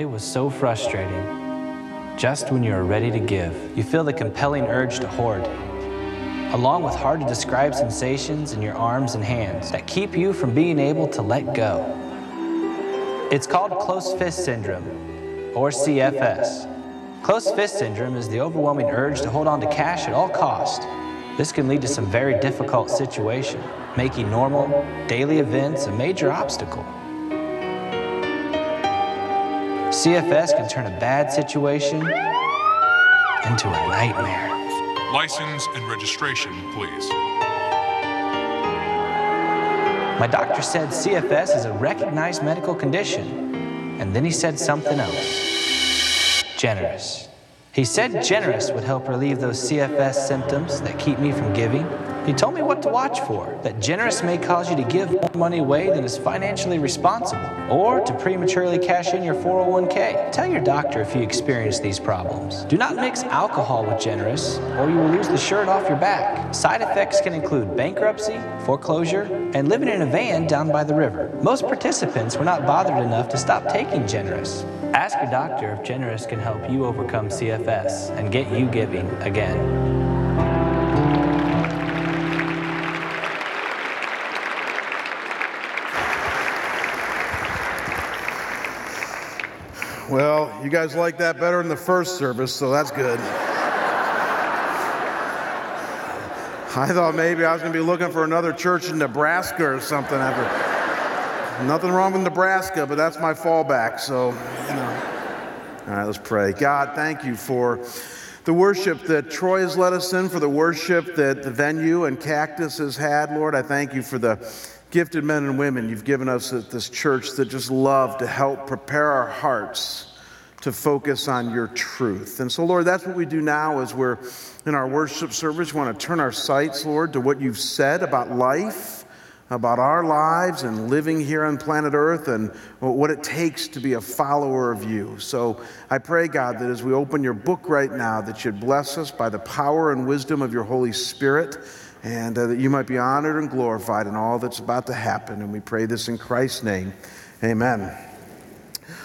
It was so frustrating. Just when you are ready to give, you feel the compelling urge to hoard, along with hard to describe sensations in your arms and hands that keep you from being able to let go. It's called closed fist syndrome, or CFS. Closed fist syndrome is the overwhelming urge to hold on to cash at all cost. This can lead to some very difficult situations, making normal, daily events a major obstacle. CFS can turn a bad situation into a nightmare. License and registration, please. My doctor said CFS is a recognized medical condition, and then he said something else generous. He said generous would help relieve those CFS symptoms that keep me from giving. He told me what to watch for that generous may cause you to give more money away than is financially responsible, or to prematurely cash in your 401k. Tell your doctor if you experience these problems. Do not mix alcohol with generous, or you will lose the shirt off your back. Side effects can include bankruptcy, foreclosure, and living in a van down by the river. Most participants were not bothered enough to stop taking generous. Ask your doctor if generous can help you overcome CFS and get you giving again. You guys like that better than the first service, so that's good. I thought maybe I was going to be looking for another church in Nebraska or something after. Nothing wrong with Nebraska, but that's my fallback, so, you know. All right, let's pray. God, thank you for the worship that Troy has led us in, for the worship that the venue and Cactus has had. Lord, I thank you for the gifted men and women you've given us at this church that just love to help prepare our hearts to focus on your truth. And so, Lord, that's what we do now as we're in our worship service. We want to turn our sights, Lord, to what you've said about life, about our lives and living here on planet Earth and what it takes to be a follower of you. So I pray, God, that as we open your book right now, that you'd bless us by the power and wisdom of your Holy Spirit and uh, that you might be honored and glorified in all that's about to happen. And we pray this in Christ's name. Amen.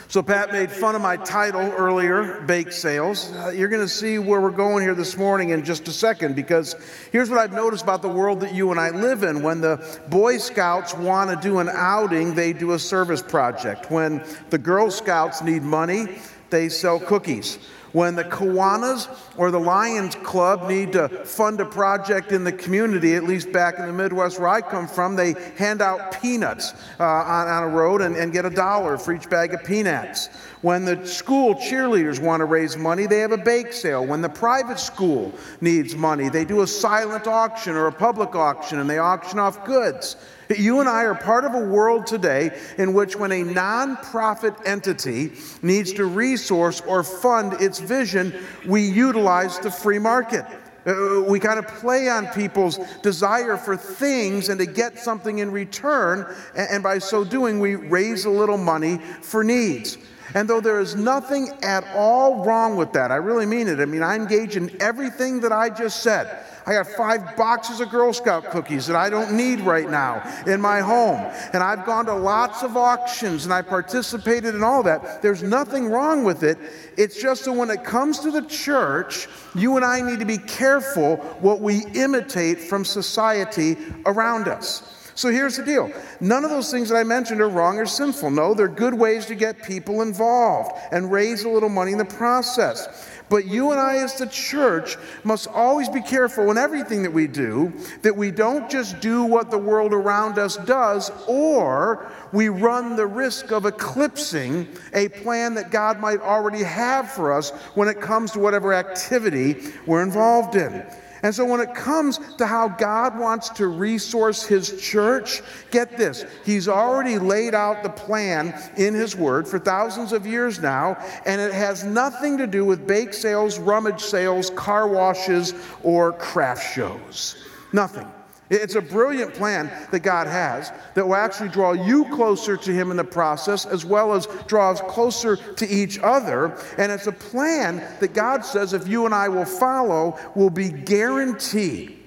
So, Pat made fun of my title earlier, Bake Sales. Uh, you're going to see where we're going here this morning in just a second because here's what I've noticed about the world that you and I live in. When the Boy Scouts want to do an outing, they do a service project. When the Girl Scouts need money, they sell cookies. When the Kiwanis or the Lions Club need to fund a project in the community, at least back in the Midwest where I come from, they hand out peanuts uh, on, on a road and, and get a dollar for each bag of peanuts. When the school cheerleaders want to raise money, they have a bake sale. When the private school needs money, they do a silent auction or a public auction and they auction off goods. You and I are part of a world today in which, when a nonprofit entity needs to resource or fund its vision, we utilize the free market. Uh, we kind of play on people's desire for things and to get something in return, and by so doing, we raise a little money for needs. And though there is nothing at all wrong with that, I really mean it. I mean, I engage in everything that I just said. I got five boxes of Girl Scout cookies that I don't need right now in my home. And I've gone to lots of auctions and I participated in all that. There's nothing wrong with it. It's just that when it comes to the church, you and I need to be careful what we imitate from society around us. So here's the deal none of those things that I mentioned are wrong or sinful. No, they're good ways to get people involved and raise a little money in the process. But you and I, as the church, must always be careful in everything that we do that we don't just do what the world around us does, or we run the risk of eclipsing a plan that God might already have for us when it comes to whatever activity we're involved in. And so, when it comes to how God wants to resource His church, get this. He's already laid out the plan in His Word for thousands of years now, and it has nothing to do with bake sales, rummage sales, car washes, or craft shows. Nothing. It's a brilliant plan that God has that will actually draw you closer to Him in the process, as well as draw us closer to each other. And it's a plan that God says, if you and I will follow, will be guaranteed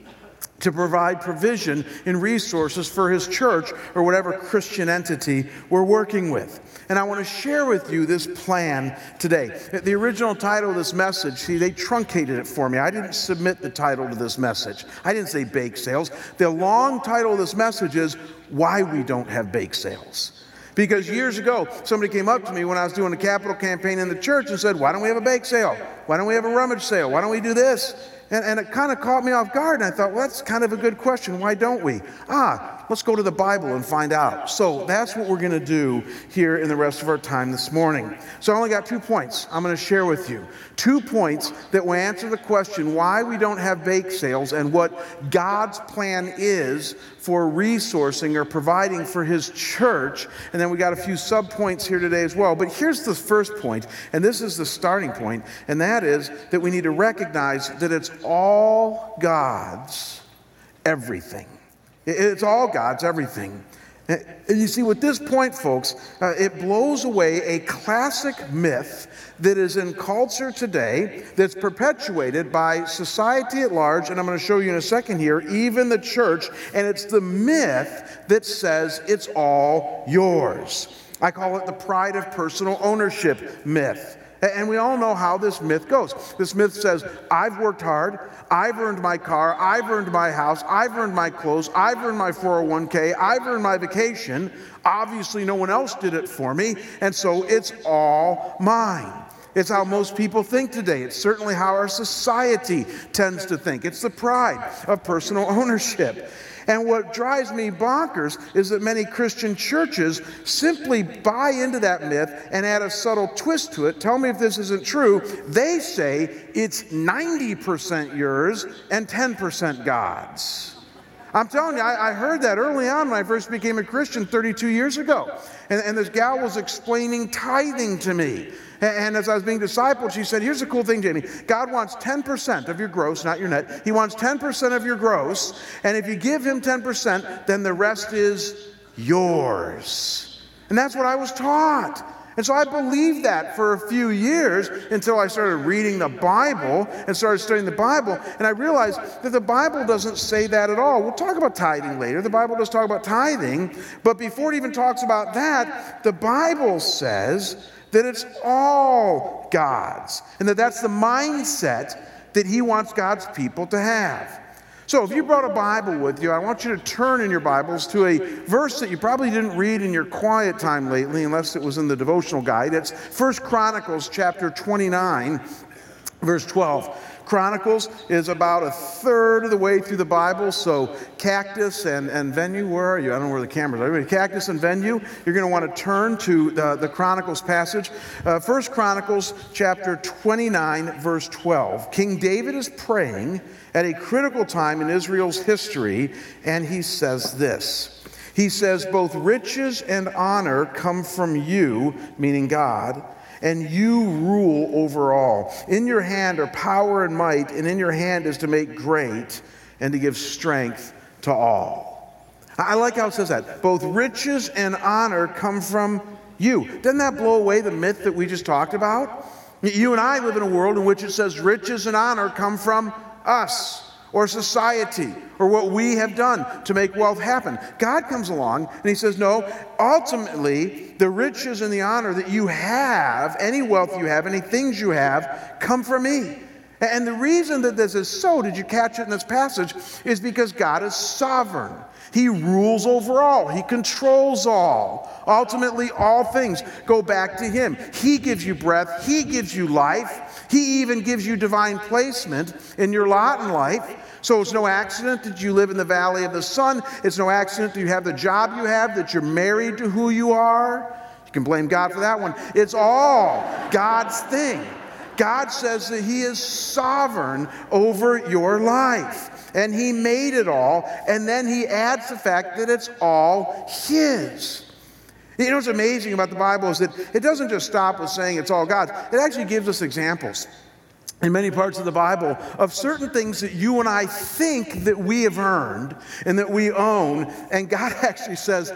to provide provision and resources for his church or whatever Christian entity we're working with. And I want to share with you this plan today. The original title of this message, see, they truncated it for me. I didn't submit the title to this message. I didn't say bake sales. The long title of this message is Why We Don't Have Bake Sales. Because years ago, somebody came up to me when I was doing a capital campaign in the church and said, Why don't we have a bake sale? Why don't we have a rummage sale? Why don't we do this? And, and it kind of caught me off guard. And I thought, well, that's kind of a good question. Why don't we? Ah, let's go to the Bible and find out. So that's what we're going to do here in the rest of our time this morning. So I only got two points I'm going to share with you. Two points that will answer the question why we don't have bake sales and what God's plan is for resourcing or providing for his church. And then we got a few sub points here today as well. But here's the first point, and this is the starting point, and that is that we need to recognize that it's all God's everything. It's all God's everything. And you see, with this point, folks, uh, it blows away a classic myth that is in culture today that's perpetuated by society at large, and I'm going to show you in a second here, even the church, and it's the myth that says it's all yours. I call it the pride of personal ownership myth. And we all know how this myth goes. This myth says, I've worked hard, I've earned my car, I've earned my house, I've earned my clothes, I've earned my 401k, I've earned my vacation. Obviously, no one else did it for me, and so it's all mine. It's how most people think today. It's certainly how our society tends to think. It's the pride of personal ownership. And what drives me bonkers is that many Christian churches simply buy into that myth and add a subtle twist to it. Tell me if this isn't true. They say it's 90% yours and 10% God's. I'm telling you, I, I, heard that early on when I first became a Christian 32 years ago. And, and this gal was explaining tithing to me. And as I was being discipled, she said, Here's the cool thing, Jamie. God wants 10% of your gross, not your net. He wants 10% of your gross. And if you give him 10%, then the rest is yours. And that's what I was taught. And so I believed that for a few years until I started reading the Bible and started studying the Bible. And I realized that the Bible doesn't say that at all. We'll talk about tithing later. The Bible does talk about tithing. But before it even talks about that, the Bible says that it's all God's, and that that's the mindset that He wants God's people to have. So, if you brought a Bible with you, I want you to turn in your Bibles to a verse that you probably didn't read in your quiet time lately, unless it was in the devotional guide. It's First Chronicles chapter 29, verse 12. Chronicles is about a third of the way through the Bible. So, Cactus and, and Venue, where are you? I don't know where the cameras are. Cactus and Venue, you're going to want to turn to the, the Chronicles passage. Uh, First Chronicles chapter 29, verse 12. King David is praying at a critical time in Israel's history, and he says this. He says, Both riches and honor come from you, meaning God and you rule over all. In your hand are power and might, and in your hand is to make great and to give strength to all. I like how it says that. Both riches and honor come from you. Doesn't that blow away the myth that we just talked about? You and I live in a world in which it says riches and honor come from us or society or what we have done to make wealth happen. God comes along and He says, No, ultimately, the riches and the honor that you have, any wealth you have, any things you have, come from me. And the reason that this is so, did you catch it in this passage, is because God is sovereign. He rules over all, He controls all. Ultimately, all things go back to Him. He gives you breath, He gives you life, He even gives you divine placement in your lot in life. So it's no accident that you live in the valley of the sun. It's no accident that you have the job you have, that you're married to who you are. You can blame God for that one. It's all God's thing. God says that He is sovereign over your life. And He made it all. And then He adds the fact that it's all His. You know what's amazing about the Bible is that it doesn't just stop with saying it's all God's, it actually gives us examples in many parts of the Bible of certain things that you and I think that we have earned and that we own. And God actually says,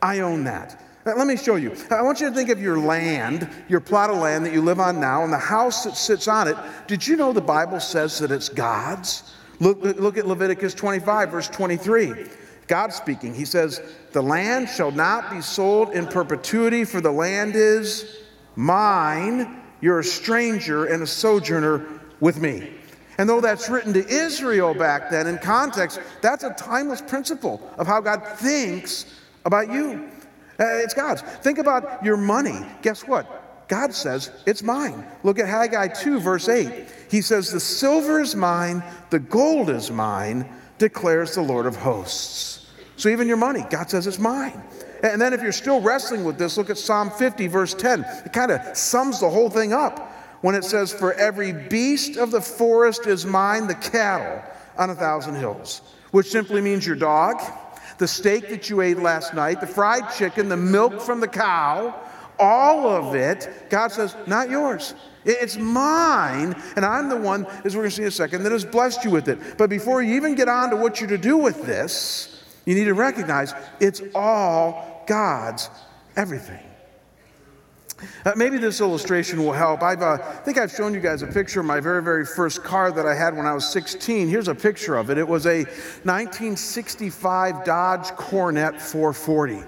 I own that. Let me show you. I want you to think of your land, your plot of land that you live on now, and the house that sits on it. Did you know the Bible says that it's God's? Look, look at Leviticus 25, verse 23. God speaking, He says, The land shall not be sold in perpetuity, for the land is mine. You're a stranger and a sojourner with me. And though that's written to Israel back then in context, that's a timeless principle of how God thinks about you. Uh, it's God's. Think about your money. Guess what? God says, It's mine. Look at Haggai 2, verse 8. He says, The silver is mine, the gold is mine, declares the Lord of hosts. So even your money, God says it's mine. And then if you're still wrestling with this, look at Psalm 50, verse 10. It kind of sums the whole thing up when it says, For every beast of the forest is mine, the cattle on a thousand hills, which simply means your dog, the steak that you ate last night, the fried chicken, the milk from the cow, all of it, God says, not yours. It's mine, and I'm the one, as we're going to see in a second, that has blessed you with it. But before you even get on to what you're to do with this, you need to recognize it's all God's everything. Uh, maybe this illustration will help. i uh, think I've shown you guys a picture of my very, very first car that I had when I was 16. Here's a picture of it. It was a 1965 Dodge Coronet 440.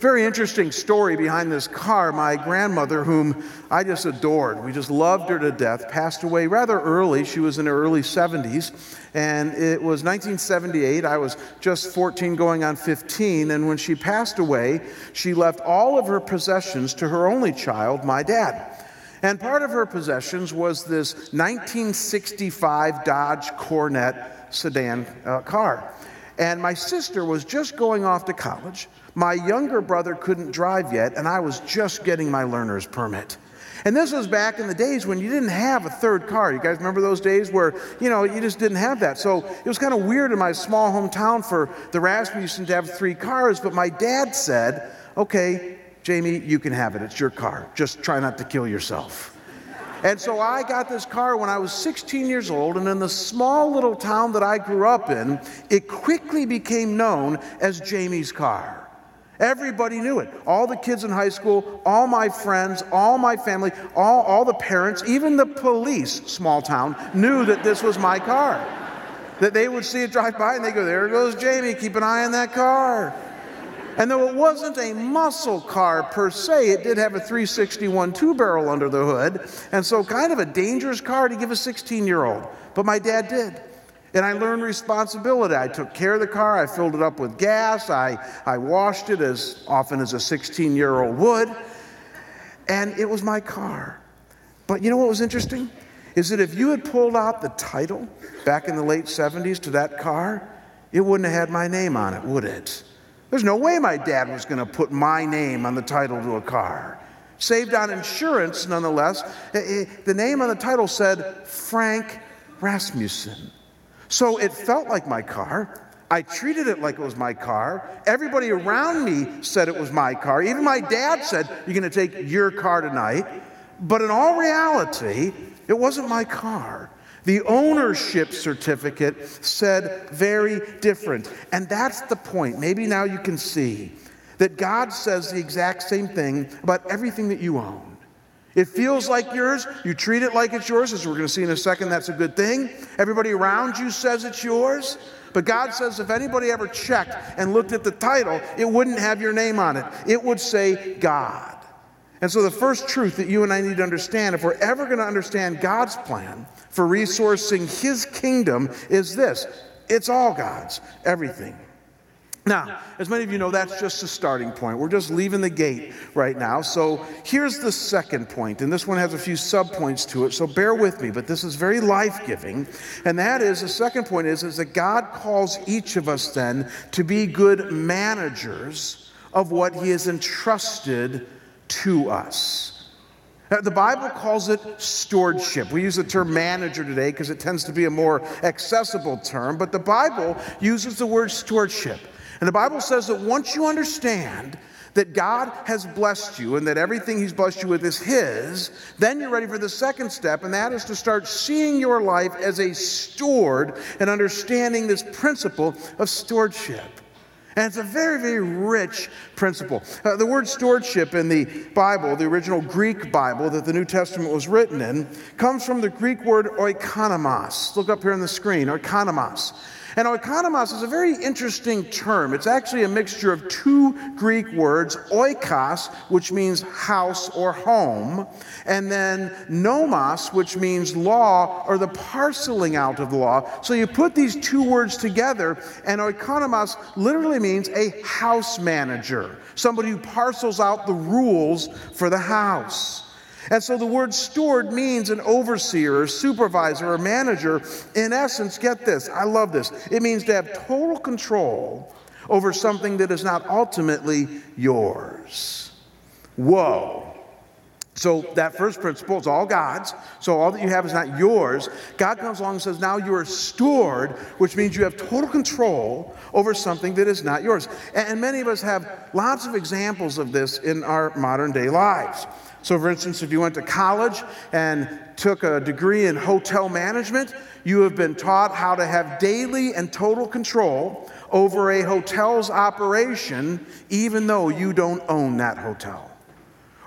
Very interesting story behind this car. My grandmother, whom I just adored, we just loved her to death, passed away rather early. She was in her early 70s. And it was 1978. I was just 14 going on 15. And when she passed away, she left all of her possessions to her only child, my dad. And part of her possessions was this 1965 Dodge Coronet sedan uh, car. And my sister was just going off to college. My younger brother couldn't drive yet, and I was just getting my learner's permit. And this was back in the days when you didn't have a third car. You guys remember those days where, you know, you just didn't have that. So it was kind of weird in my small hometown for the Rasmussen to have three cars, but my dad said, okay, Jamie, you can have it. It's your car. Just try not to kill yourself. And so I got this car when I was 16 years old, and in the small little town that I grew up in, it quickly became known as Jamie's car. Everybody knew it. All the kids in high school, all my friends, all my family, all, all the parents, even the police, small town, knew that this was my car. That they would see it drive by and they go, There goes Jamie, keep an eye on that car. And though it wasn't a muscle car per se, it did have a 361 two barrel under the hood. And so, kind of a dangerous car to give a 16 year old. But my dad did. And I learned responsibility. I took care of the car. I filled it up with gas. I, I washed it as often as a 16 year old would. And it was my car. But you know what was interesting? Is that if you had pulled out the title back in the late 70s to that car, it wouldn't have had my name on it, would it? There's no way my dad was going to put my name on the title to a car. Saved on insurance, nonetheless. Eh, eh, the name on the title said Frank Rasmussen. So it felt like my car. I treated it like it was my car. Everybody around me said it was my car. Even my dad said, You're going to take your car tonight. But in all reality, it wasn't my car. The ownership certificate said very different. And that's the point. Maybe now you can see that God says the exact same thing about everything that you own. It feels like yours, you treat it like it's yours, as we're going to see in a second, that's a good thing. Everybody around you says it's yours. But God says if anybody ever checked and looked at the title, it wouldn't have your name on it. It would say God. And so, the first truth that you and I need to understand, if we're ever going to understand God's plan for resourcing His kingdom, is this it's all God's, everything. Now, as many of you know, that's just a starting point. We're just leaving the gate right now. So here's the second point, and this one has a few subpoints to it, so bear with me, but this is very life giving. And that is the second point is, is that God calls each of us then to be good managers of what He has entrusted to us. The Bible calls it stewardship. We use the term manager today because it tends to be a more accessible term, but the Bible uses the word stewardship. And the Bible says that once you understand that God has blessed you and that everything He's blessed you with is His, then you're ready for the second step, and that is to start seeing your life as a steward and understanding this principle of stewardship. And it's a very, very rich principle. Uh, the word stewardship in the Bible, the original Greek Bible that the New Testament was written in, comes from the Greek word oikonomos. Look up here on the screen, oikonomos. And oikonomos is a very interesting term. It's actually a mixture of two Greek words, oikos, which means house or home, and then nomos, which means law or the parceling out of the law. So you put these two words together, and oikonomos literally means a house manager, somebody who parcels out the rules for the house. And so the word steward means an overseer or supervisor or manager. In essence, get this, I love this. It means to have total control over something that is not ultimately yours. Whoa. So that first principle is all God's. So all that you have is not yours. God comes along and says, now you are steward, which means you have total control over something that is not yours. And many of us have lots of examples of this in our modern day lives. So, for instance, if you went to college and took a degree in hotel management, you have been taught how to have daily and total control over a hotel's operation, even though you don't own that hotel.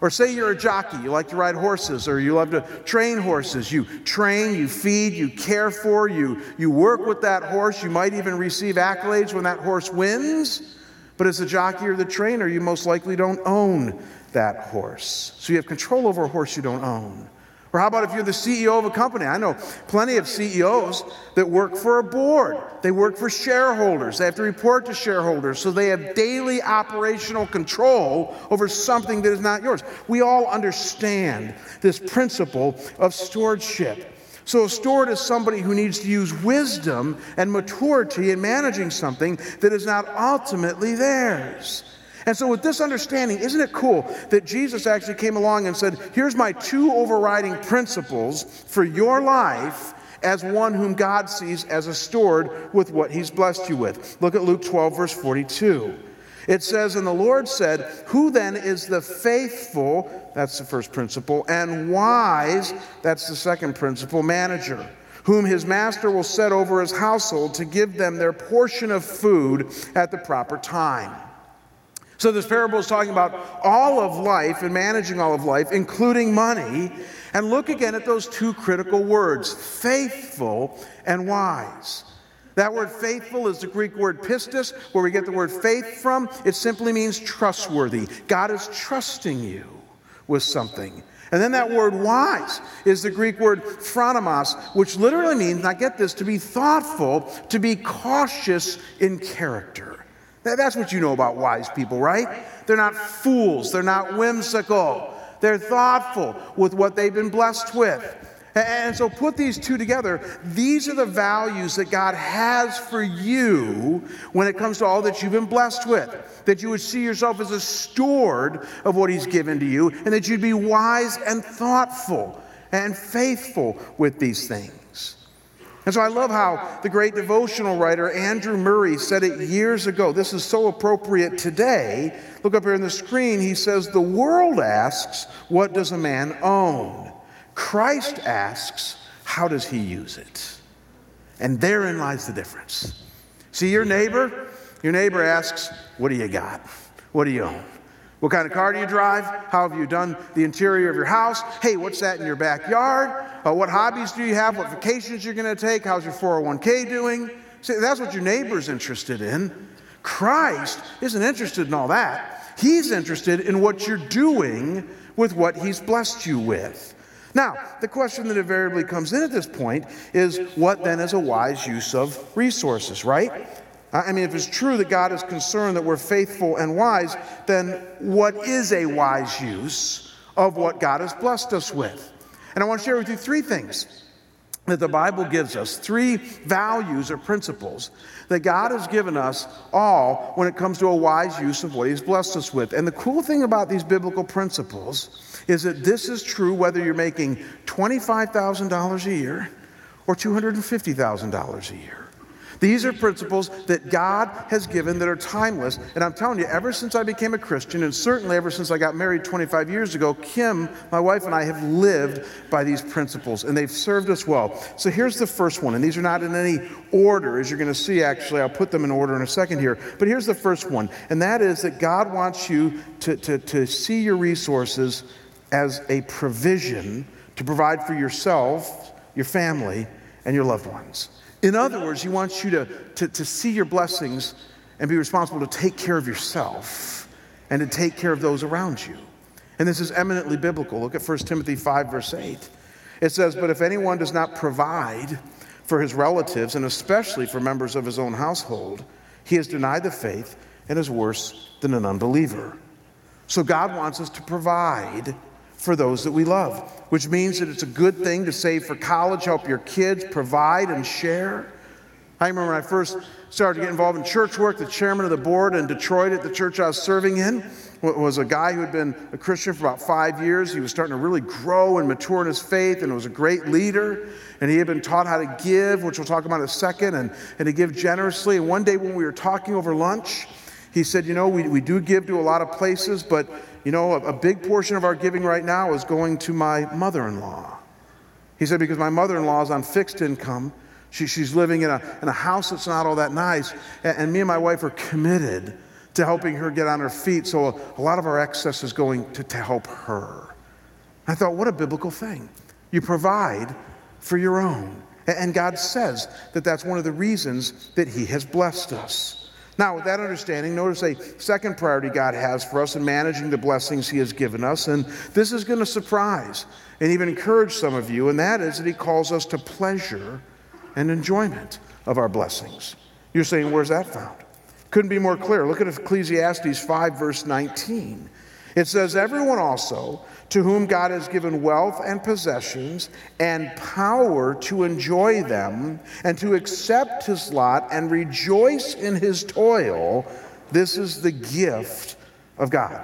Or say you're a jockey, you like to ride horses, or you love to train horses. You train, you feed, you care for, you, you work with that horse. You might even receive accolades when that horse wins. But as a jockey or the trainer, you most likely don't own that horse. So you have control over a horse you don't own. Or how about if you're the CEO of a company? I know plenty of CEOs that work for a board. They work for shareholders. They have to report to shareholders. So they have daily operational control over something that is not yours. We all understand this principle of stewardship. So, a steward is somebody who needs to use wisdom and maturity in managing something that is not ultimately theirs. And so, with this understanding, isn't it cool that Jesus actually came along and said, Here's my two overriding principles for your life as one whom God sees as a steward with what he's blessed you with? Look at Luke 12, verse 42. It says, And the Lord said, Who then is the faithful, that's the first principle, and wise, that's the second principle, manager? whom his master will set over his household to give them their portion of food at the proper time. So, this parable is talking about all of life and managing all of life, including money. And look again at those two critical words faithful and wise. That word faithful is the Greek word pistis, where we get the word faith from. It simply means trustworthy. God is trusting you with something. And then that word wise is the Greek word phronimos, which literally means, now get this, to be thoughtful, to be cautious in character. That's what you know about wise people, right? They're not fools, they're not whimsical, they're thoughtful with what they've been blessed with. And so put these two together. These are the values that God has for you when it comes to all that you've been blessed with. That you would see yourself as a steward of what He's given to you, and that you'd be wise and thoughtful and faithful with these things. And so I love how the great devotional writer Andrew Murray said it years ago. This is so appropriate today. Look up here on the screen. He says, The world asks, What does a man own? Christ asks, How does he use it? And therein lies the difference. See your neighbor? Your neighbor asks, What do you got? What do you own? What kind of car do you drive? How have you done the interior of your house? Hey, what's that in your backyard? Uh, what hobbies do you have? What vacations you're going to take? How's your 401k doing? See, that's what your neighbor's interested in. Christ isn't interested in all that. He's interested in what you're doing with what he's blessed you with. Now, the question that invariably comes in at this point is what then is a wise use of resources, right? I mean, if it's true that God is concerned that we're faithful and wise, then what is a wise use of what God has blessed us with? And I want to share with you three things that the Bible gives us, three values or principles that God has given us all when it comes to a wise use of what He's blessed us with. And the cool thing about these biblical principles is that this is true whether you're making $25,000 a year or $250,000 a year These are principles that God has given that are timeless. And I'm telling you, ever since I became a Christian, and certainly ever since I got married 25 years ago, Kim, my wife, and I have lived by these principles, and they've served us well. So here's the first one, and these are not in any order, as you're going to see, actually. I'll put them in order in a second here. But here's the first one, and that is that God wants you to, to, to see your resources as a provision to provide for yourself, your family, and your loved ones. In other words, He wants you to, to, to see your blessings and be responsible to take care of yourself and to take care of those around you. And this is eminently biblical. Look at 1 Timothy 5, verse 8. It says, But if anyone does not provide for his relatives, and especially for members of his own household, he has denied the faith and is worse than an unbeliever. So God wants us to provide for those that we love, which means that it's a good thing to save for college, help your kids, provide and share. I remember when I first started to get involved in church work, the chairman of the board in Detroit at the church I was serving in was a guy who had been a Christian for about five years. He was starting to really grow and mature in his faith and was a great leader. And he had been taught how to give, which we'll talk about in a second, and, and to give generously. And one day when we were talking over lunch, he said, You know, we, we do give to a lot of places, but you know, a, a big portion of our giving right now is going to my mother in law. He said, because my mother in law is on fixed income. She, she's living in a, in a house that's not all that nice. And, and me and my wife are committed to helping her get on her feet. So a, a lot of our excess is going to, to help her. I thought, what a biblical thing. You provide for your own. And God says that that's one of the reasons that He has blessed us. Now, with that understanding, notice a second priority God has for us in managing the blessings He has given us. And this is going to surprise and even encourage some of you, and that is that He calls us to pleasure and enjoyment of our blessings. You're saying, where's that found? Couldn't be more clear. Look at Ecclesiastes 5, verse 19. It says, Everyone also to whom God has given wealth and possessions and power to enjoy them and to accept his lot and rejoice in his toil, this is the gift of God.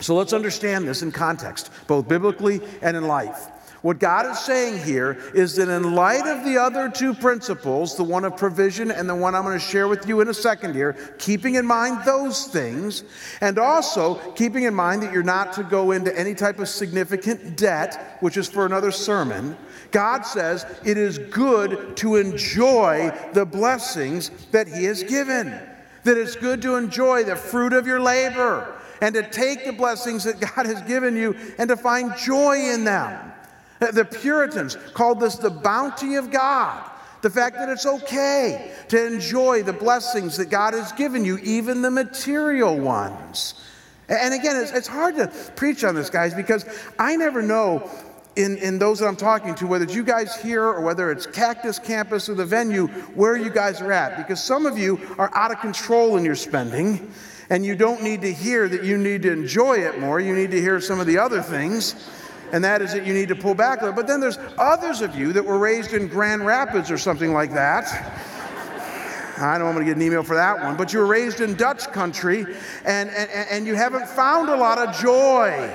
So let's understand this in context, both biblically and in life. What God is saying here is that in light of the other two principles, the one of provision and the one I'm going to share with you in a second here, keeping in mind those things, and also keeping in mind that you're not to go into any type of significant debt, which is for another sermon, God says it is good to enjoy the blessings that He has given. That it's good to enjoy the fruit of your labor and to take the blessings that God has given you and to find joy in them. The Puritans called this the bounty of God. The fact that it's okay to enjoy the blessings that God has given you, even the material ones. And again, it's, it's hard to preach on this, guys, because I never know in, in those that I'm talking to, whether it's you guys here or whether it's Cactus Campus or the venue, where you guys are at. Because some of you are out of control in your spending, and you don't need to hear that you need to enjoy it more. You need to hear some of the other things and that is that you need to pull back a little. But then there's others of you that were raised in Grand Rapids or something like that. I know I'm going to get an email for that one, but you were raised in Dutch country and, and, and you haven't found a lot of joy.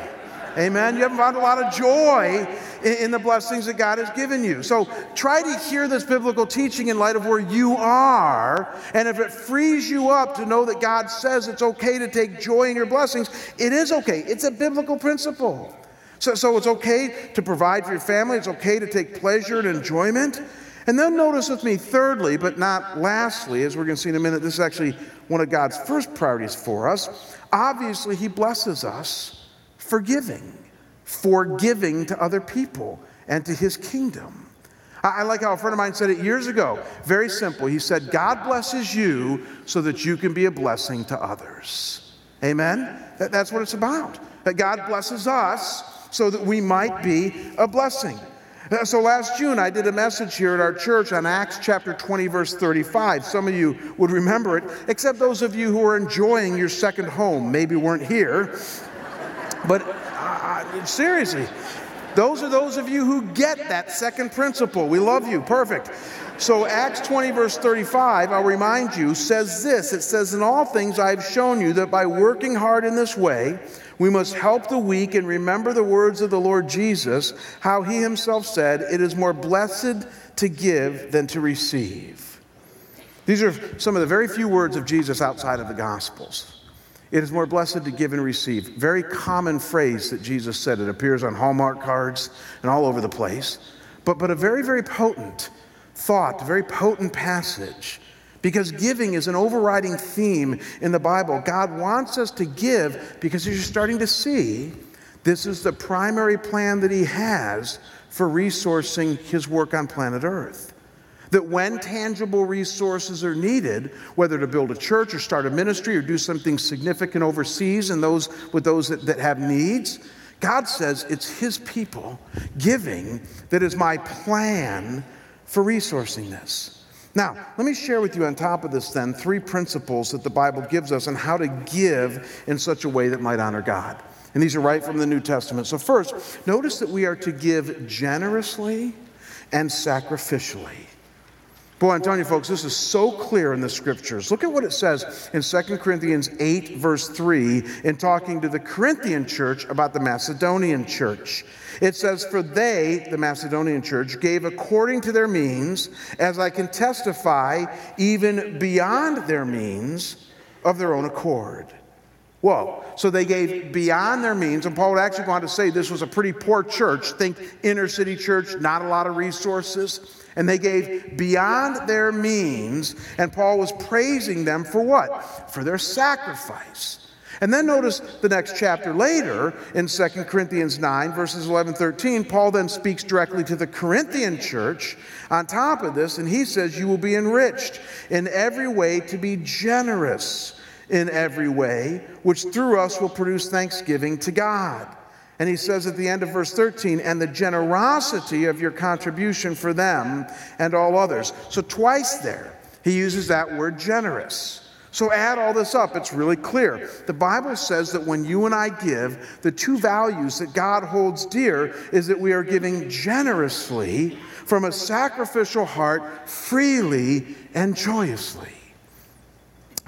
Amen. You haven't found a lot of joy in, in, the blessings that God has given you. So try to hear this biblical teaching in light of where you are. And if it frees you up to know that God says it's okay to take joy in your blessings, it is okay. It's a biblical principle. So, so it's okay to provide for your family, it's okay to take pleasure and enjoyment. And then notice with me, thirdly, but not lastly, as we're going to see in a minute, this is actually one of God's first priorities for us. Obviously, He blesses us for giving, for giving to other people and to His kingdom. I like how a friend of mine said it years ago. Very simple. He said, God blesses you so that you can be a blessing to others. Amen? That's what it's about. That God blesses us so that we might be a blessing. Uh, so last June, I did a message here at our church on Acts chapter 20, verse 35. Some of you would remember it, except those of you who are enjoying your second home, maybe weren't here. But uh, seriously, those are those of you who get that second principle. We love you. Perfect. So, Acts 20, verse 35, I'll remind you, says this It says, In all things I have shown you that by working hard in this way, we must help the weak and remember the words of the Lord Jesus, how he himself said, It is more blessed to give than to receive. These are some of the very few words of Jesus outside of the Gospels. It is more blessed to give and receive. Very common phrase that Jesus said. It appears on Hallmark cards and all over the place. But, but a very, very potent thought, very potent passage. Because giving is an overriding theme in the Bible. God wants us to give because you're starting to see this is the primary plan that He has for resourcing His work on planet Earth. That when tangible resources are needed, whether to build a church or start a ministry or do something significant overseas and those with those that, that have needs, God says it's His people giving that is my plan for resourcing this. Now, let me share with you on top of this, then, three principles that the Bible gives us on how to give in such a way that might honor God. And these are right from the New Testament. So, first, notice that we are to give generously and sacrificially. Boy, I'm telling you, folks, this is so clear in the scriptures. Look at what it says in 2 Corinthians 8, verse 3, in talking to the Corinthian church about the Macedonian church. It says, For they, the Macedonian church, gave according to their means, as I can testify, even beyond their means of their own accord. Whoa. So they gave beyond their means, and Paul would actually go on to say this was a pretty poor church. Think inner city church, not a lot of resources. And they gave beyond their means, and Paul was praising them for what? For their sacrifice. And then notice the next chapter later in 2 Corinthians 9, verses 11 13. Paul then speaks directly to the Corinthian church on top of this, and he says, You will be enriched in every way to be generous in every way, which through us will produce thanksgiving to God. And he says at the end of verse 13, and the generosity of your contribution for them and all others. So, twice there, he uses that word generous. So, add all this up, it's really clear. The Bible says that when you and I give, the two values that God holds dear is that we are giving generously from a sacrificial heart, freely and joyously.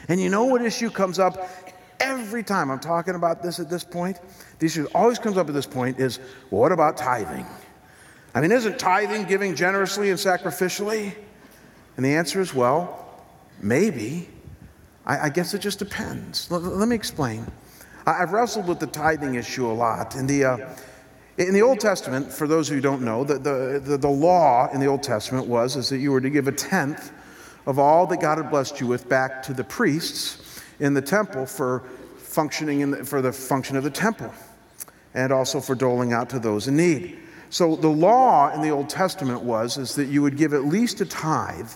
And you know what issue comes up every time I'm talking about this at this point? The issue always comes up at this point is well, what about tithing? I mean, isn't tithing giving generously and sacrificially? And the answer is well, maybe. I, I guess it just depends. L- let me explain. I, have wrestled with the tithing issue a lot. In the, uh, in the Old Testament, for those who don't know, the, the, the, the law in the Old Testament was is that you were to give a tenth of all that God had blessed you with back to the priests in the temple for functioning in the, for the function of the temple and also for doling out to those in need. So the law in the Old Testament was is that you would give at least a tithe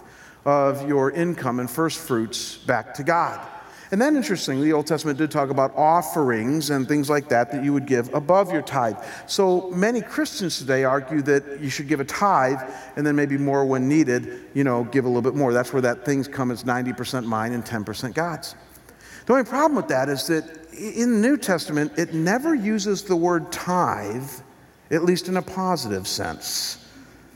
of your income and first fruits back to God. And then, interestingly, the Old Testament did talk about offerings and things like that that you would give above your tithe. So many Christians today argue that you should give a tithe and then maybe more when needed, you know, give a little bit more. That's where that things come as 90% mine and 10% God's. The only problem with that is that in the New Testament, it never uses the word tithe, at least in a positive sense.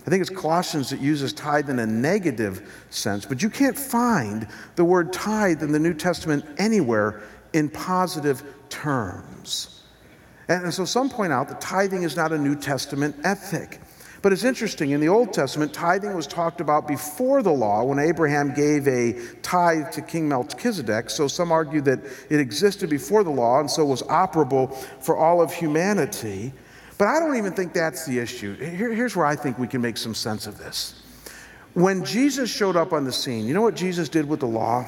I think it's Colossians that uses tithe in a negative sense, but you can't find the word tithe in the New Testament anywhere in positive terms. And so some point out that tithing is not a New Testament ethic. But it's interesting, in the Old Testament, tithing was talked about before the law when Abraham gave a tithe to King Melchizedek. So some argue that it existed before the law and so was operable for all of humanity. But I don't even think that's the issue. Here, here's where I think we can make some sense of this. When Jesus showed up on the scene, you know what Jesus did with the law?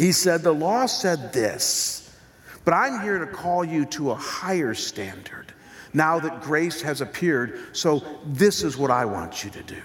He said, The law said this, but I'm here to call you to a higher standard now that grace has appeared. So, this is what I want you to do.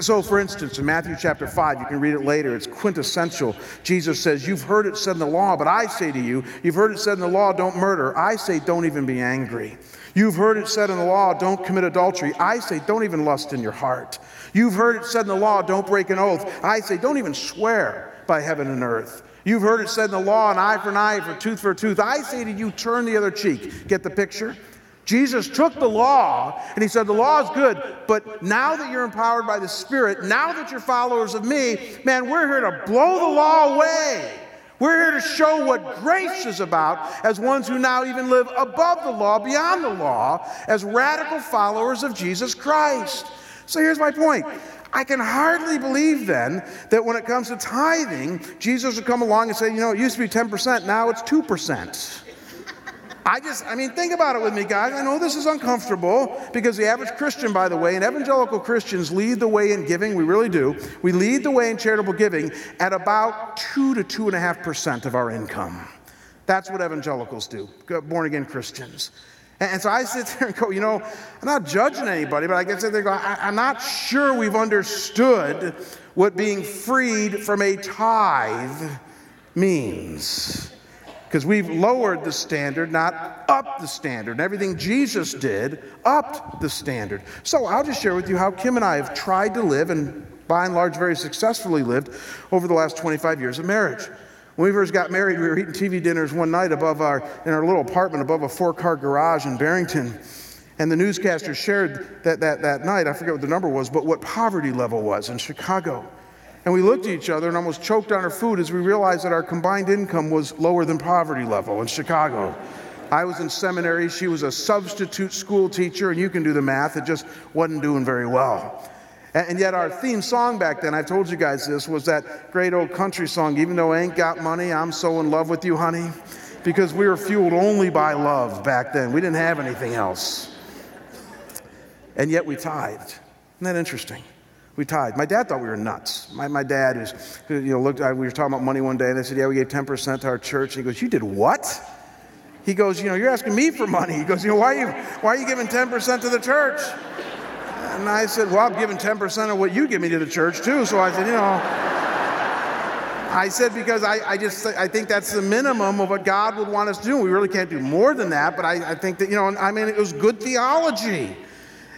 So, for instance, in Matthew chapter 5, you can read it later, it's quintessential. Jesus says, You've heard it said in the law, but I say to you, you've heard it said in the law, don't murder. I say, don't even be angry. You've heard it said in the law, don't commit adultery. I say, don't even lust in your heart. You've heard it said in the law, don't break an oath. I say, don't even swear by heaven and earth. You've heard it said in the law, an eye for an eye, for tooth for a tooth. I say to you, turn the other cheek. Get the picture? Jesus took the law and he said, The law is good, but now that you're empowered by the Spirit, now that you're followers of me, man, we're here to blow the law away. We're here to show what grace is about as ones who now even live above the law, beyond the law, as radical followers of Jesus Christ. So here's my point. I can hardly believe then that when it comes to tithing, Jesus would come along and say, you know, it used to be 10%, now it's 2%. I just, I mean, think about it with me, guys. I know this is uncomfortable because the average Christian, by the way, and evangelical Christians lead the way in giving. We really do. We lead the way in charitable giving at about two to two and a half percent of our income. That's what evangelicals do, born again Christians. And so I sit there and go, you know, I'm not judging anybody, but I there and go, I, am not sure we've understood what being freed from a tithe means. Because we've lowered the standard, not upped the standard. And everything Jesus did upped the standard. So I'll just share with you how Kim and I have tried to live, and by and large, very successfully lived over the last 25 years of marriage. When we first got married, we were eating TV dinners one night above our, in our little apartment above a four car garage in Barrington. And the newscaster shared that, that, that night, I forget what the number was, but what poverty level was in Chicago. And we looked at each other and almost choked on our food as we realized that our combined income was lower than poverty level in Chicago. I was in seminary, she was a substitute school teacher, and you can do the math, it just wasn't doing very well. And yet, our theme song back then, I've told you guys this, was that great old country song, Even Though I Ain't Got Money, I'm So in Love with You, Honey. Because we were fueled only by love back then. We didn't have anything else. And yet, we tithed. Isn't that interesting? We tithed. My dad thought we were nuts. My, my dad is, you know, looked, we were talking about money one day, and they said, Yeah, we gave 10% to our church. And he goes, You did what? He goes, You know, you're asking me for money. He goes, You know, why are you, why are you giving 10% to the church? And I said, Well, I'm giving 10% of what you give me to the church, too. So I said, You know, I said, because I, I just I think that's the minimum of what God would want us to do. We really can't do more than that, but I, I think that, you know, I mean, it was good theology.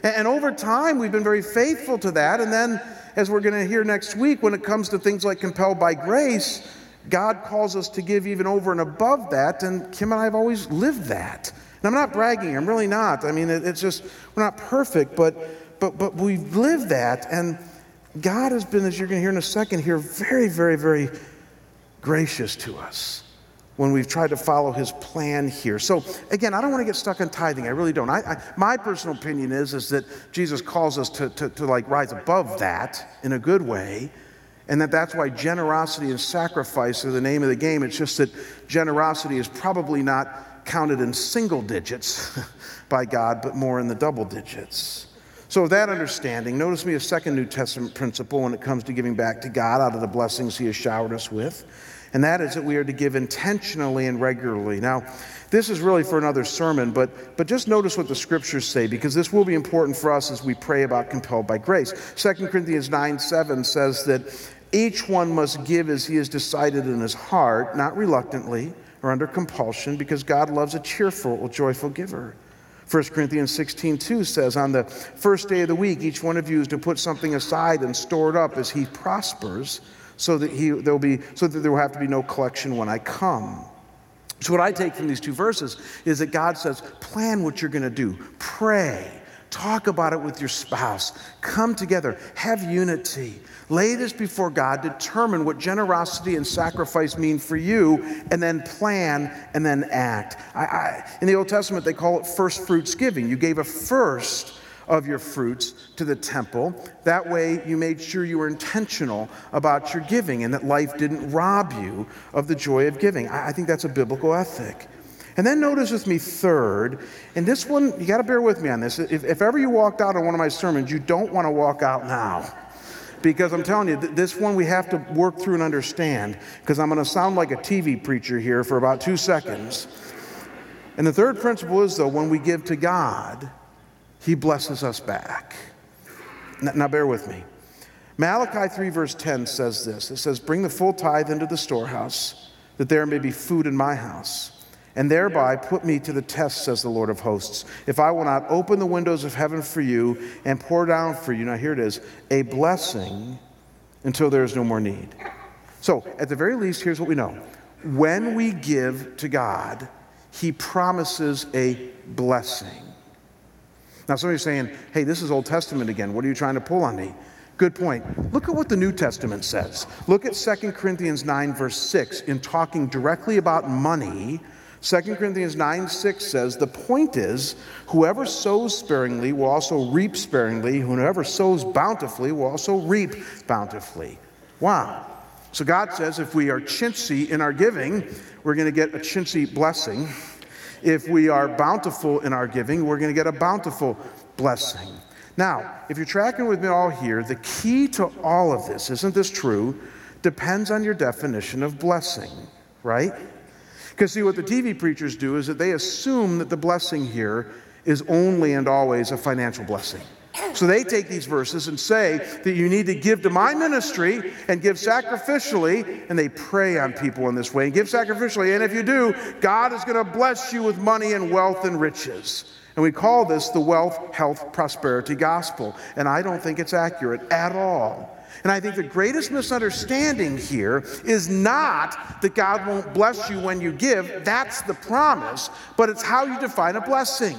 And, over time, we've been very faithful to that. And then, as we're going to hear next week, when it comes to things like compelled by grace, God calls us to give even over and above that. And Kim and I have always lived that. And I'm not bragging, I'm really not. I mean, it's just, we're not perfect, but but, but we've lived that. And God has been, as you're going to hear in a second here, very, very, very gracious to us when we've tried to follow his plan here. So again, I don't want to get stuck on tithing. I really don't. I, I, my personal opinion is, is that Jesus calls us to, to, to like rise above that in a good way. And that that's why generosity and sacrifice are the name of the game. It's just that generosity is probably not counted in single digits by God, but more in the double digits. So, with that understanding, notice me a second New Testament principle when it comes to giving back to God out of the blessings He has showered us with, and that is that we are to give intentionally and regularly. Now, this is really for another sermon, but, but just notice what the scriptures say, because this will be important for us as we pray about compelled by grace. 2 Corinthians 9 7 says that each one must give as he has decided in his heart, not reluctantly or under compulsion, because God loves a cheerful, or joyful giver. 1 Corinthians 16, 2 says, On the first day of the week, each one of you is to put something aside and store it up as he prospers, so that, he, there'll be, so that there will have to be no collection when I come. So, what I take from these two verses is that God says, plan what you're going to do, pray, talk about it with your spouse, come together, have unity. Lay this before God, determine what generosity and sacrifice mean for you, and then plan and then act. I, I, in the Old Testament, they call it first fruits giving. You gave a first of your fruits to the temple. That way, you made sure you were intentional about your giving and that life didn't rob you of the joy of giving. I, think that's a biblical ethic. And then notice with me, third, and this one, you got to bear with me on this. If, if ever you walked out on one of my sermons, you don't want to walk out now because I'm telling you, this one we have to work through and understand because I'm going to sound like a TV preacher here for about two seconds. And the third principle is, though, when we give to God, He blesses us back. Now, bear with me. Malachi 3, verse 10 says this It says, Bring the full tithe into the storehouse, that there may be food in my house and thereby put me to the test, says the Lord of hosts. If I will not open the windows of heaven for you and pour down for you, now here it is, a blessing until there is no more need. So, at the very least, here's what we know when we give to God, He promises a blessing. Now, some of you are saying, hey, this is Old Testament again. What are you trying to pull on me? Good point. Look at what the New Testament says. Look at 2 Corinthians 9, verse 6. In talking directly about money, 2 Corinthians 9 6 says, The point is, whoever sows sparingly will also reap sparingly, whoever sows bountifully will also reap bountifully. Wow. So God says if we are chintzy in our giving, we're going to get a chintzy blessing. If we are bountiful in our giving, we're going to get a bountiful blessing. Now, if you're tracking with me all here, the key to all of this, isn't this true, depends on your definition of blessing, right? Because, see, what the TV preachers do is that they assume that the blessing here is only and always a financial blessing. So they take these verses and say that you need to give to my ministry and give sacrificially, and they prey on people in this way and give sacrificially. And if you do, God is going to bless you with money and wealth and riches. And we call this the wealth, health, prosperity gospel. And I don't think it's accurate at all. And I think the greatest misunderstanding here is not that God won't bless you when you give, that's the promise, but it's how you define a blessing.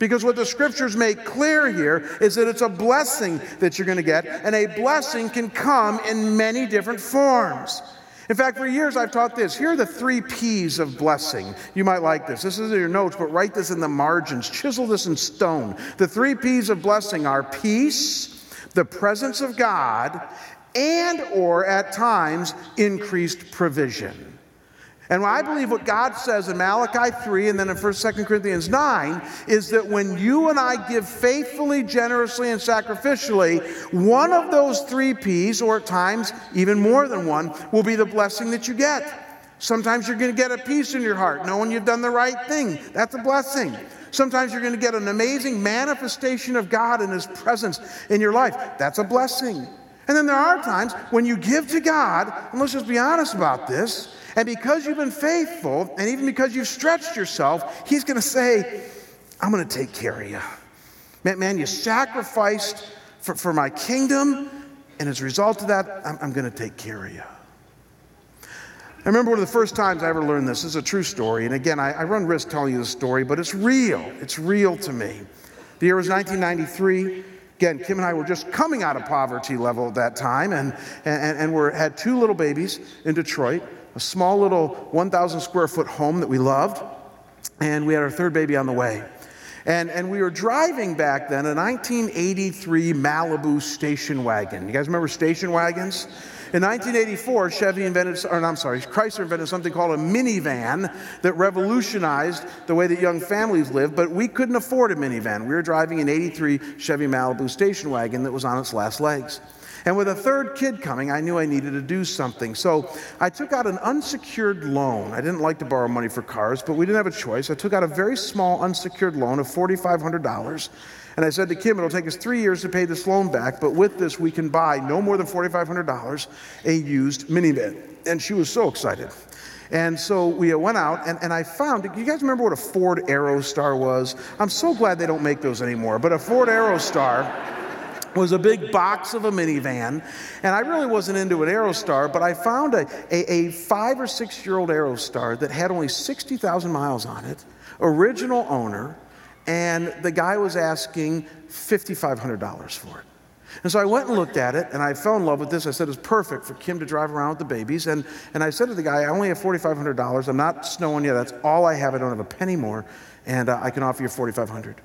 Because what the scriptures make clear here is that it's a blessing that you're going to get, and a blessing can come in many different forms. In fact, for years I've taught this. Here are the three P's of blessing. You might like this. This is in your notes, but write this in the margins. Chisel this in stone. The three P's of blessing are peace, the presence of God, and or at times increased provision. And I believe what God says in Malachi 3 and then in 1st 2nd Corinthians 9 is that when you and I give faithfully, generously, and sacrificially, one of those three P's, or at times even more than one, will be the blessing that you get. Sometimes you're going to get a peace in your heart, knowing you've done the right thing. That's a blessing. Sometimes you're going to get an amazing manifestation of God and His presence in your life. That's a blessing. And then there are times when you give to God, and let's just be honest about this, and because you've been faithful, and even because you've stretched yourself, He's going to say, I'm going to take care of you. Man, man you sacrificed for, for my kingdom, and as a result of that, I'm, I'm going to take care of you. I remember one of the first times I ever learned this. This is a true story. And again, I, I run risk telling you the story, but it's real. It's real to me. The year was 1993. Again, Kim and I were just coming out of poverty level at that time, and, and, and we had two little babies in Detroit, a small little 1,000 square foot home that we loved, and we had our third baby on the way. And, and we were driving back then a 1983 Malibu station wagon. You guys remember station wagons? In 1984, Chevy invented, or I'm sorry, Chrysler invented something called a minivan that revolutionized the way that young families live, but we couldn't afford a minivan. We were driving an 83 Chevy Malibu station wagon that was on its last legs. And with a third kid coming, I knew I needed to do something. So I took out an unsecured loan. I didn't like to borrow money for cars, but we didn't have a choice. I took out a very small unsecured loan of $4,500 and I said to Kim, it'll take us three years to pay this loan back, but with this, we can buy no more than $4,500 a used minivan. And she was so excited. And so we went out, and, and I found, you guys remember what a Ford Aerostar was? I'm so glad they don't make those anymore, but a Ford Aerostar was a big box of a minivan. And I really wasn't into an Aerostar, but I found a, a, a five or six year old Aerostar that had only 60,000 miles on it, original owner, and the guy was asking $5,500 for it. And so I went and looked at it, and I fell in love with this. I said it's perfect for Kim to drive around with the babies. And, and I said to the guy, I only have $4,500. I'm not snowing you. That's all I have. I don't have a penny more, and uh, I can offer you $4,500.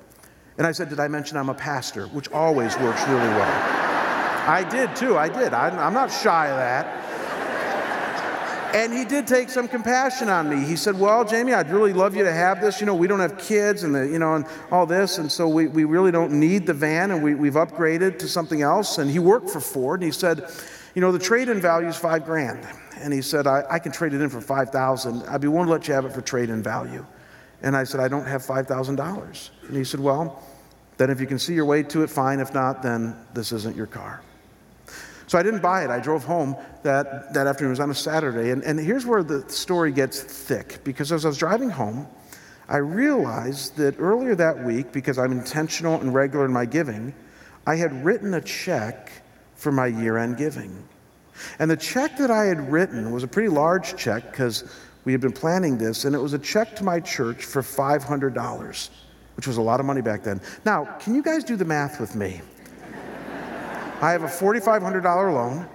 And I said, Did I mention I'm a pastor? Which always works really well. I did too. I did. I, I'm not shy of that. And he did take some compassion on me. He said, Well, Jamie, I'd really love you to have this. You know, we don't have kids and, the, you know, and all this. And so we, we really don't need the van and we, we've upgraded to something else. And he worked for Ford. And he said, You know, the trade in value is five grand. And he said, I, I can trade it in for 5000 I'd be willing to let you have it for trade in value. And I said, I don't have $5,000. And he said, Well, then if you can see your way to it, fine. If not, then this isn't your car. So I didn't buy it. I drove home that, that afternoon. It was on a Saturday. And, and here's where the story gets thick because as I was driving home, I realized that earlier that week, because I'm intentional and regular in my giving, I had written a check for my year end giving. And the check that I had written was a pretty large check because we had been planning this, and it was a check to my church for $500, which was a lot of money back then. Now, can you guys do the math with me? I have a $4,500 loan.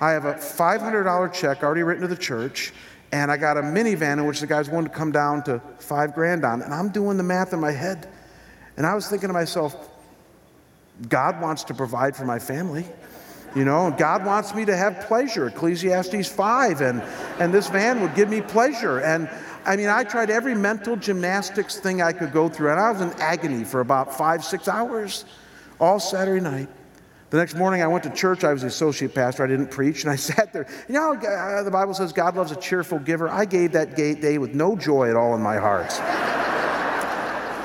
I have a $500 check already written to the church. And I got a minivan in which the guys wanted to come down to five grand on. And I'm doing the math in my head. And I was thinking to myself, God wants to provide for my family. You know, God wants me to have pleasure, Ecclesiastes 5, and, and this van would give me pleasure. And I mean, I tried every mental gymnastics thing I could go through, and I was in agony for about five, six hours all Saturday night. The next morning, I went to church. I was the associate pastor. I didn't preach. And I sat there. You know, uh, the Bible says God loves a cheerful giver. I gave that day with no joy at all in my heart.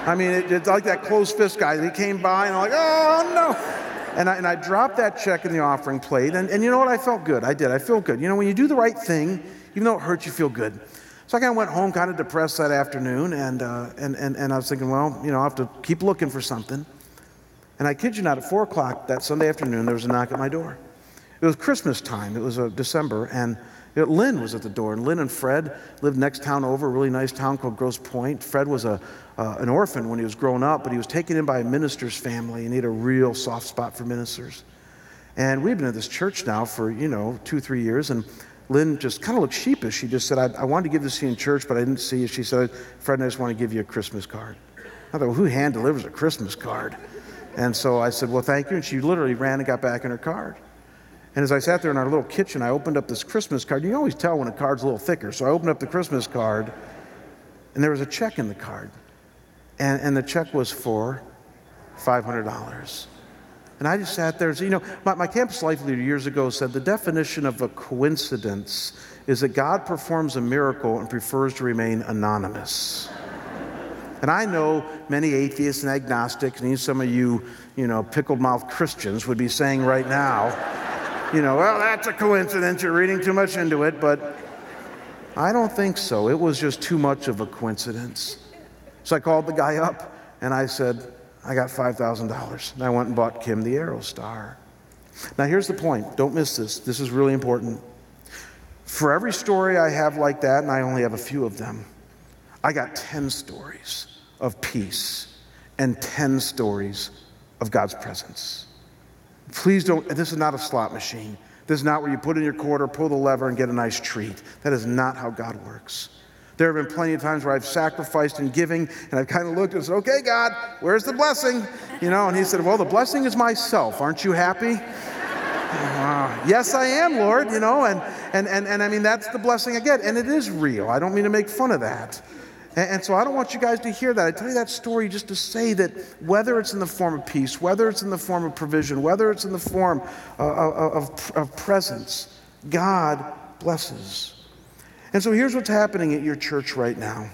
I mean, it, it's like that closed fist guy. He came by, and I'm like, oh, no. And I, and I dropped that check in the offering plate. And, and you know what? I felt good. I did. I feel good. You know, when you do the right thing, even though it hurts, you feel good. So I kind of went home kind of depressed that afternoon. And, uh, and, and, and I was thinking, well, you know, I'll have to keep looking for something. And I kid you not, at 4 o'clock that Sunday afternoon, there was a knock at my door. It was Christmas time. It was uh, December. And you know, Lynn was at the door. And Lynn and Fred lived next town over, a really nice town called Grosse Pointe. Fred was a, uh, an orphan when he was growing up, but he was taken in by a minister's family, and he had a real soft spot for ministers. And we've been at this church now for, you know, two, three years. And Lynn just kind of looked sheepish. She just said, I, I wanted to give this to you in church, but I didn't see you. She said, Fred, I just want to give you a Christmas card. I thought, well, who hand delivers a Christmas card? And so I said, Well, thank you. And she literally ran and got back in her card. And as I sat there in our little kitchen, I opened up this Christmas card. You always tell when a card's a little thicker. So I opened up the Christmas card, and there was a check in the card. And, and the check was for $500. And I just sat there. So, you know, my, my campus life leader years ago said the definition of a coincidence is that God performs a miracle and prefers to remain anonymous. And I know many atheists and agnostics, and even some of you, you know, pickled mouth Christians would be saying right now, you know, well, that's a coincidence. You're reading too much into it. But I don't think so. It was just too much of a coincidence. So I called the guy up and I said, I got $5,000. And I went and bought Kim the Aerostar. Now, here's the point. Don't miss this. This is really important. For every story I have like that, and I only have a few of them, I got 10 stories of peace and 10 stories of God's presence. Please don't, this is not a slot machine. This is not where you put in your quarter, pull the lever, and get a nice treat. That is not how God works. There have been plenty of times where I've sacrificed in giving, and I've kind of looked and said, Okay, God, where's the blessing? You know, and He said, Well, the blessing is myself. Aren't you happy? Uh, yes, I am, Lord, you know, and, and, and, and I mean, that's the blessing I get, and it is real. I don't mean to make fun of that. And, and, so I don't want you guys to hear that. I tell you that story just to say that whether it's in the form of peace, whether it's in the form of provision, whether it's in the form uh, of, of, of presence, God blesses. And so here's what's happening at your church right now.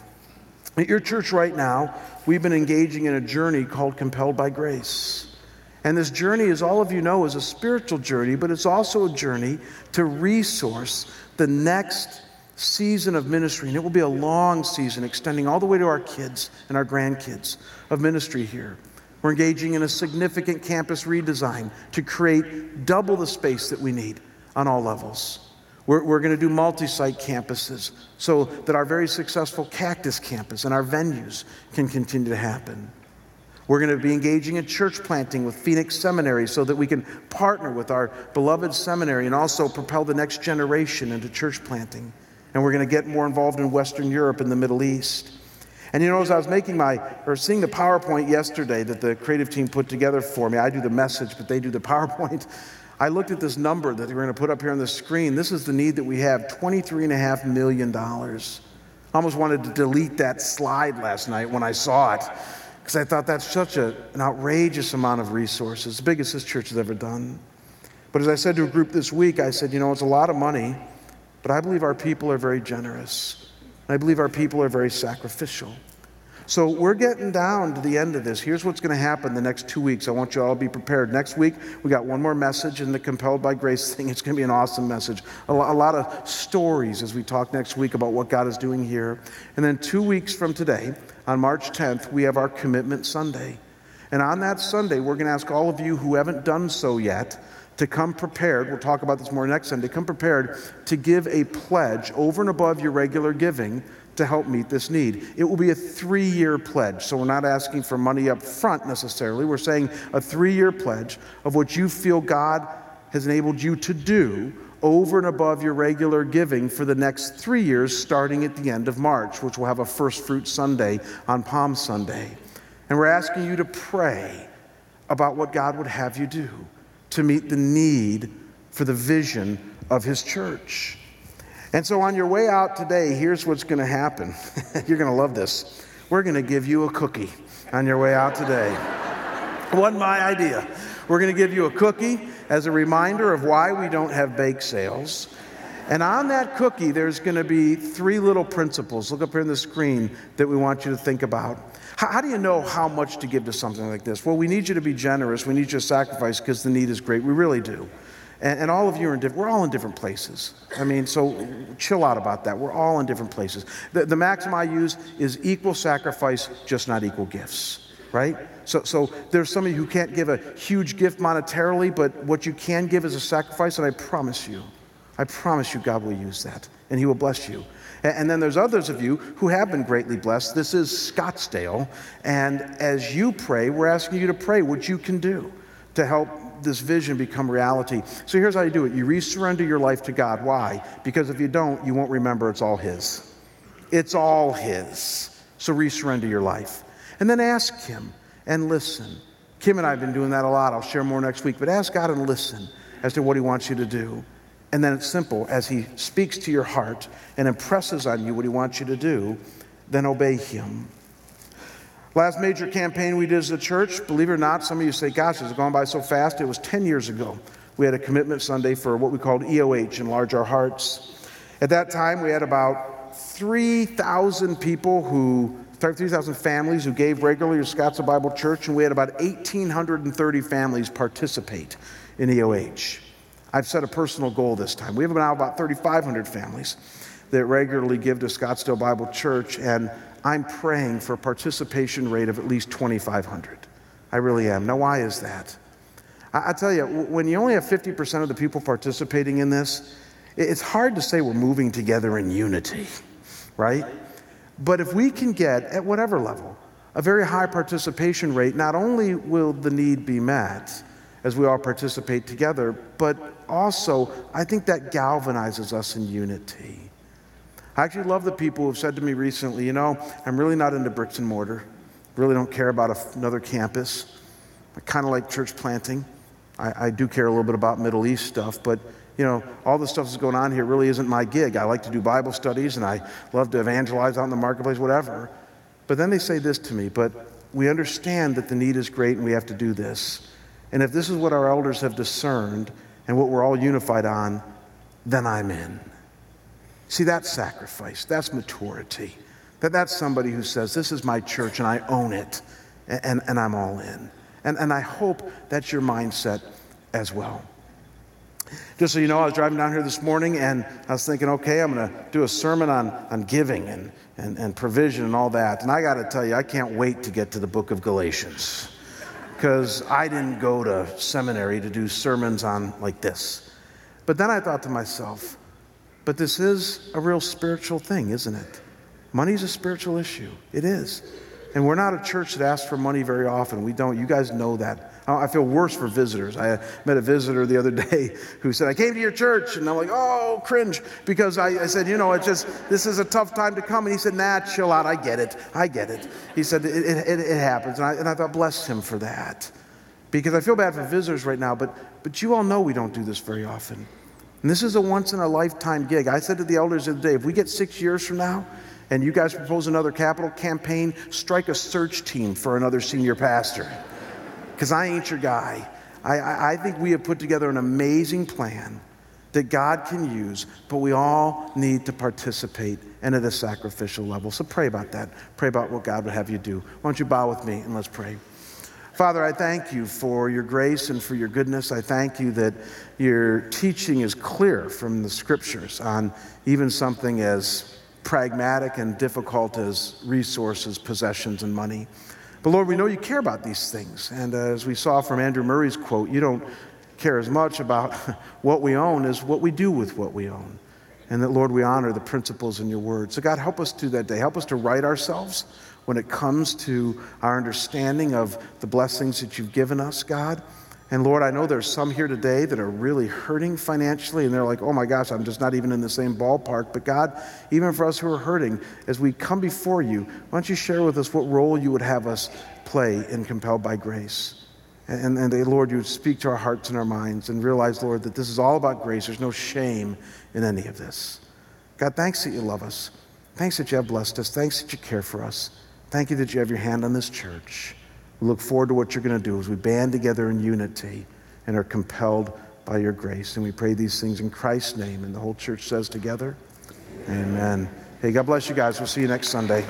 At your church right now, we've been engaging in a journey called Compelled by Grace. And this journey, as all of you know, is a spiritual journey, but it's also a journey to resource the next season of ministry, and it will be a long season extending all the way to our kids and our grandkids of ministry here. We're engaging in a significant campus redesign to create double the space that we need on all levels. We're, we're going to do multi site campuses so that our very successful Cactus campus and our venues can continue to happen. We're going to be engaging in church planting with Phoenix Seminary so that we can partner with our beloved seminary and also propel the next generation into church planting and we're going to get more involved in Western Europe and the Middle East. And you know, as I was making my, or seeing the PowerPoint yesterday that the creative team put together for me, I do the message, but they do the PowerPoint. I looked at this number that we're going to put up here on the screen. This is the need that we have $23.5 million. I almost wanted to delete that slide last night when I saw it because I thought that's such a, an outrageous amount of resources, the biggest this church has ever done. But as I said to a group this week, I said, you know, it's a lot of money. But I believe our people are very generous. I believe our people are very sacrificial. So we're getting down to the end of this. Here's what's going to happen the next two weeks. I want you all to be prepared. Next week, we got one more message in the Compelled by Grace thing. It's going to be an awesome message. A, lot of stories as we talk next week about what God is doing here. And then two weeks from today, on March 10th, we have our Commitment Sunday. And on that Sunday, we're going to ask all of you who haven't done so yet to come prepared, we'll talk about this more next Sunday, come prepared to give a pledge over and above your regular giving to help meet this need. It will be a three year pledge. So we're not asking for money up front necessarily. We're saying a three year pledge of what you feel God has enabled you to do over and above your regular giving for the next three years, starting at the end of March, which will have a First Fruit Sunday on Palm Sunday. And we're asking you to pray about what God would have you do to meet the need for the vision of His church. And so, on your way out today, here's what's going to happen. You're going to love this. We're going to give you a cookie on your way out today. Wasn't my idea. We're going to give you a cookie as a reminder of why we don't have bake sales. And on that cookie, there's going to be three little principles. Look up here on the screen that we want you to think about. How, how, do you know how much to give to something like this? Well, we need you to be generous. We need you to sacrifice because the need is great. We really do. And, and all of you are in different, we're all in different places. I mean, so chill out about that. We're all in different places. The, the maxim I use is equal sacrifice, just not equal gifts, right? So, so there's some of you who can't give a huge gift monetarily, but what you can give is a sacrifice, and I promise you, I promise you, God will use that, and He will bless you. And then there's others of you who have been greatly blessed. This is Scottsdale. And as you pray, we're asking you to pray what you can do to help this vision become reality. So here's how you do it you resurrender your life to God. Why? Because if you don't, you won't remember it's all His. It's all His. So resurrender your life. And then ask Him and listen. Kim and I have been doing that a lot. I'll share more next week. But ask God and listen as to what He wants you to do. And then it's simple. As He speaks to your heart and impresses on you what He wants you to do, then obey Him. Last major campaign we did as a church, believe it or not, some of you say, gosh, it's gone by so fast. It was 10 years ago. We had a commitment Sunday for what we called EOH, Enlarge Our Hearts. At that time, we had about 3,000 people who, 3,000 families who gave regularly to Scottsdale Bible Church, and we had about 1,830 families participate in EOH. I've set a personal goal this time. We have now about 3,500 families that regularly give to Scottsdale Bible Church, and I'm praying for a participation rate of at least 2,500. I really am. Now, why is that? I, I tell you, when you only have 50% of the people participating in this, it's hard to say we're moving together in unity, right? But if we can get, at whatever level, a very high participation rate, not only will the need be met as we all participate together, but also I think that galvanizes us in unity. I actually love the people who have said to me recently, you know, I'm really not into bricks and mortar. Really don't care about another campus. I kind of like church planting. I, I, do care a little bit about Middle East stuff, but you know, all the stuff that's going on here really isn't my gig. I like to do Bible studies and I love to evangelize out in the marketplace, whatever. But then they say this to me, but we understand that the need is great and we have to do this. And if this is what our elders have discerned and what we're all unified on, then I'm in. See, that's sacrifice, that's maturity. That that's somebody who says, This is my church and I own it and, and I'm all in. And, and I hope that's your mindset as well. Just so you know, I was driving down here this morning and I was thinking, okay, I'm going to do a sermon on, on giving and, and, and provision and all that. And I got to tell you, I can't wait to get to the book of Galatians because I didn't go to seminary to do sermons on like this. But then I thought to myself, but this is a real spiritual thing, isn't it? Money is a spiritual issue. It is. And we're not a church that asks for money very often. We don't. You guys know that. I feel worse for visitors. I uh, met a visitor the other day who said, I came to your church. And I'm like, oh, cringe. Because I, I said, you know, it's just, this is a tough time to come. And he said, nah, chill out. I get it. I get it. He said, it, it, it happens. And I, and I thought, bless him for that. Because I feel bad for visitors right now. But, but you all know we don't do this very often. And this is a once in a lifetime gig. I said to the elders of the other day, if we get six years from now and you guys propose another capital campaign, strike a search team for another senior pastor. Because I ain't your guy. I, I think we have put together an amazing plan that God can use, but we all need to participate and at a sacrificial level. So pray about that. Pray about what God would have you do. Why don't you bow with me and let's pray. Father, I thank you for your grace and for your goodness. I thank you that your teaching is clear from the scriptures on even something as pragmatic and difficult as resources, possessions, and money. But Lord, we know you care about these things. And uh, as we saw from Andrew Murray's quote, you don't care as much about what we own as what we do with what we own. And that, Lord, we honor the principles in your word. So, God, help us do that day. Help us to right ourselves when it comes to our understanding of the blessings that you've given us, God. And Lord, I know there's some here today that are really hurting financially, and they're like, oh my gosh, I'm just not even in the same ballpark. But God, even for us who are hurting, as we come before you, why don't you share with us what role you would have us play in Compelled by Grace? And, and, Lord, you would speak to our hearts and our minds and realize, Lord, that this is all about grace. There's no shame in any of this. God, thanks that you love us. Thanks that you have blessed us. Thanks that you care for us. Thank you that you have your hand on this church. We look forward to what you're going to do as we band together in unity and are compelled by your grace. And we pray these things in Christ's name. And the whole church says together, Amen. Amen. Hey, God bless you guys. We'll see you next Sunday.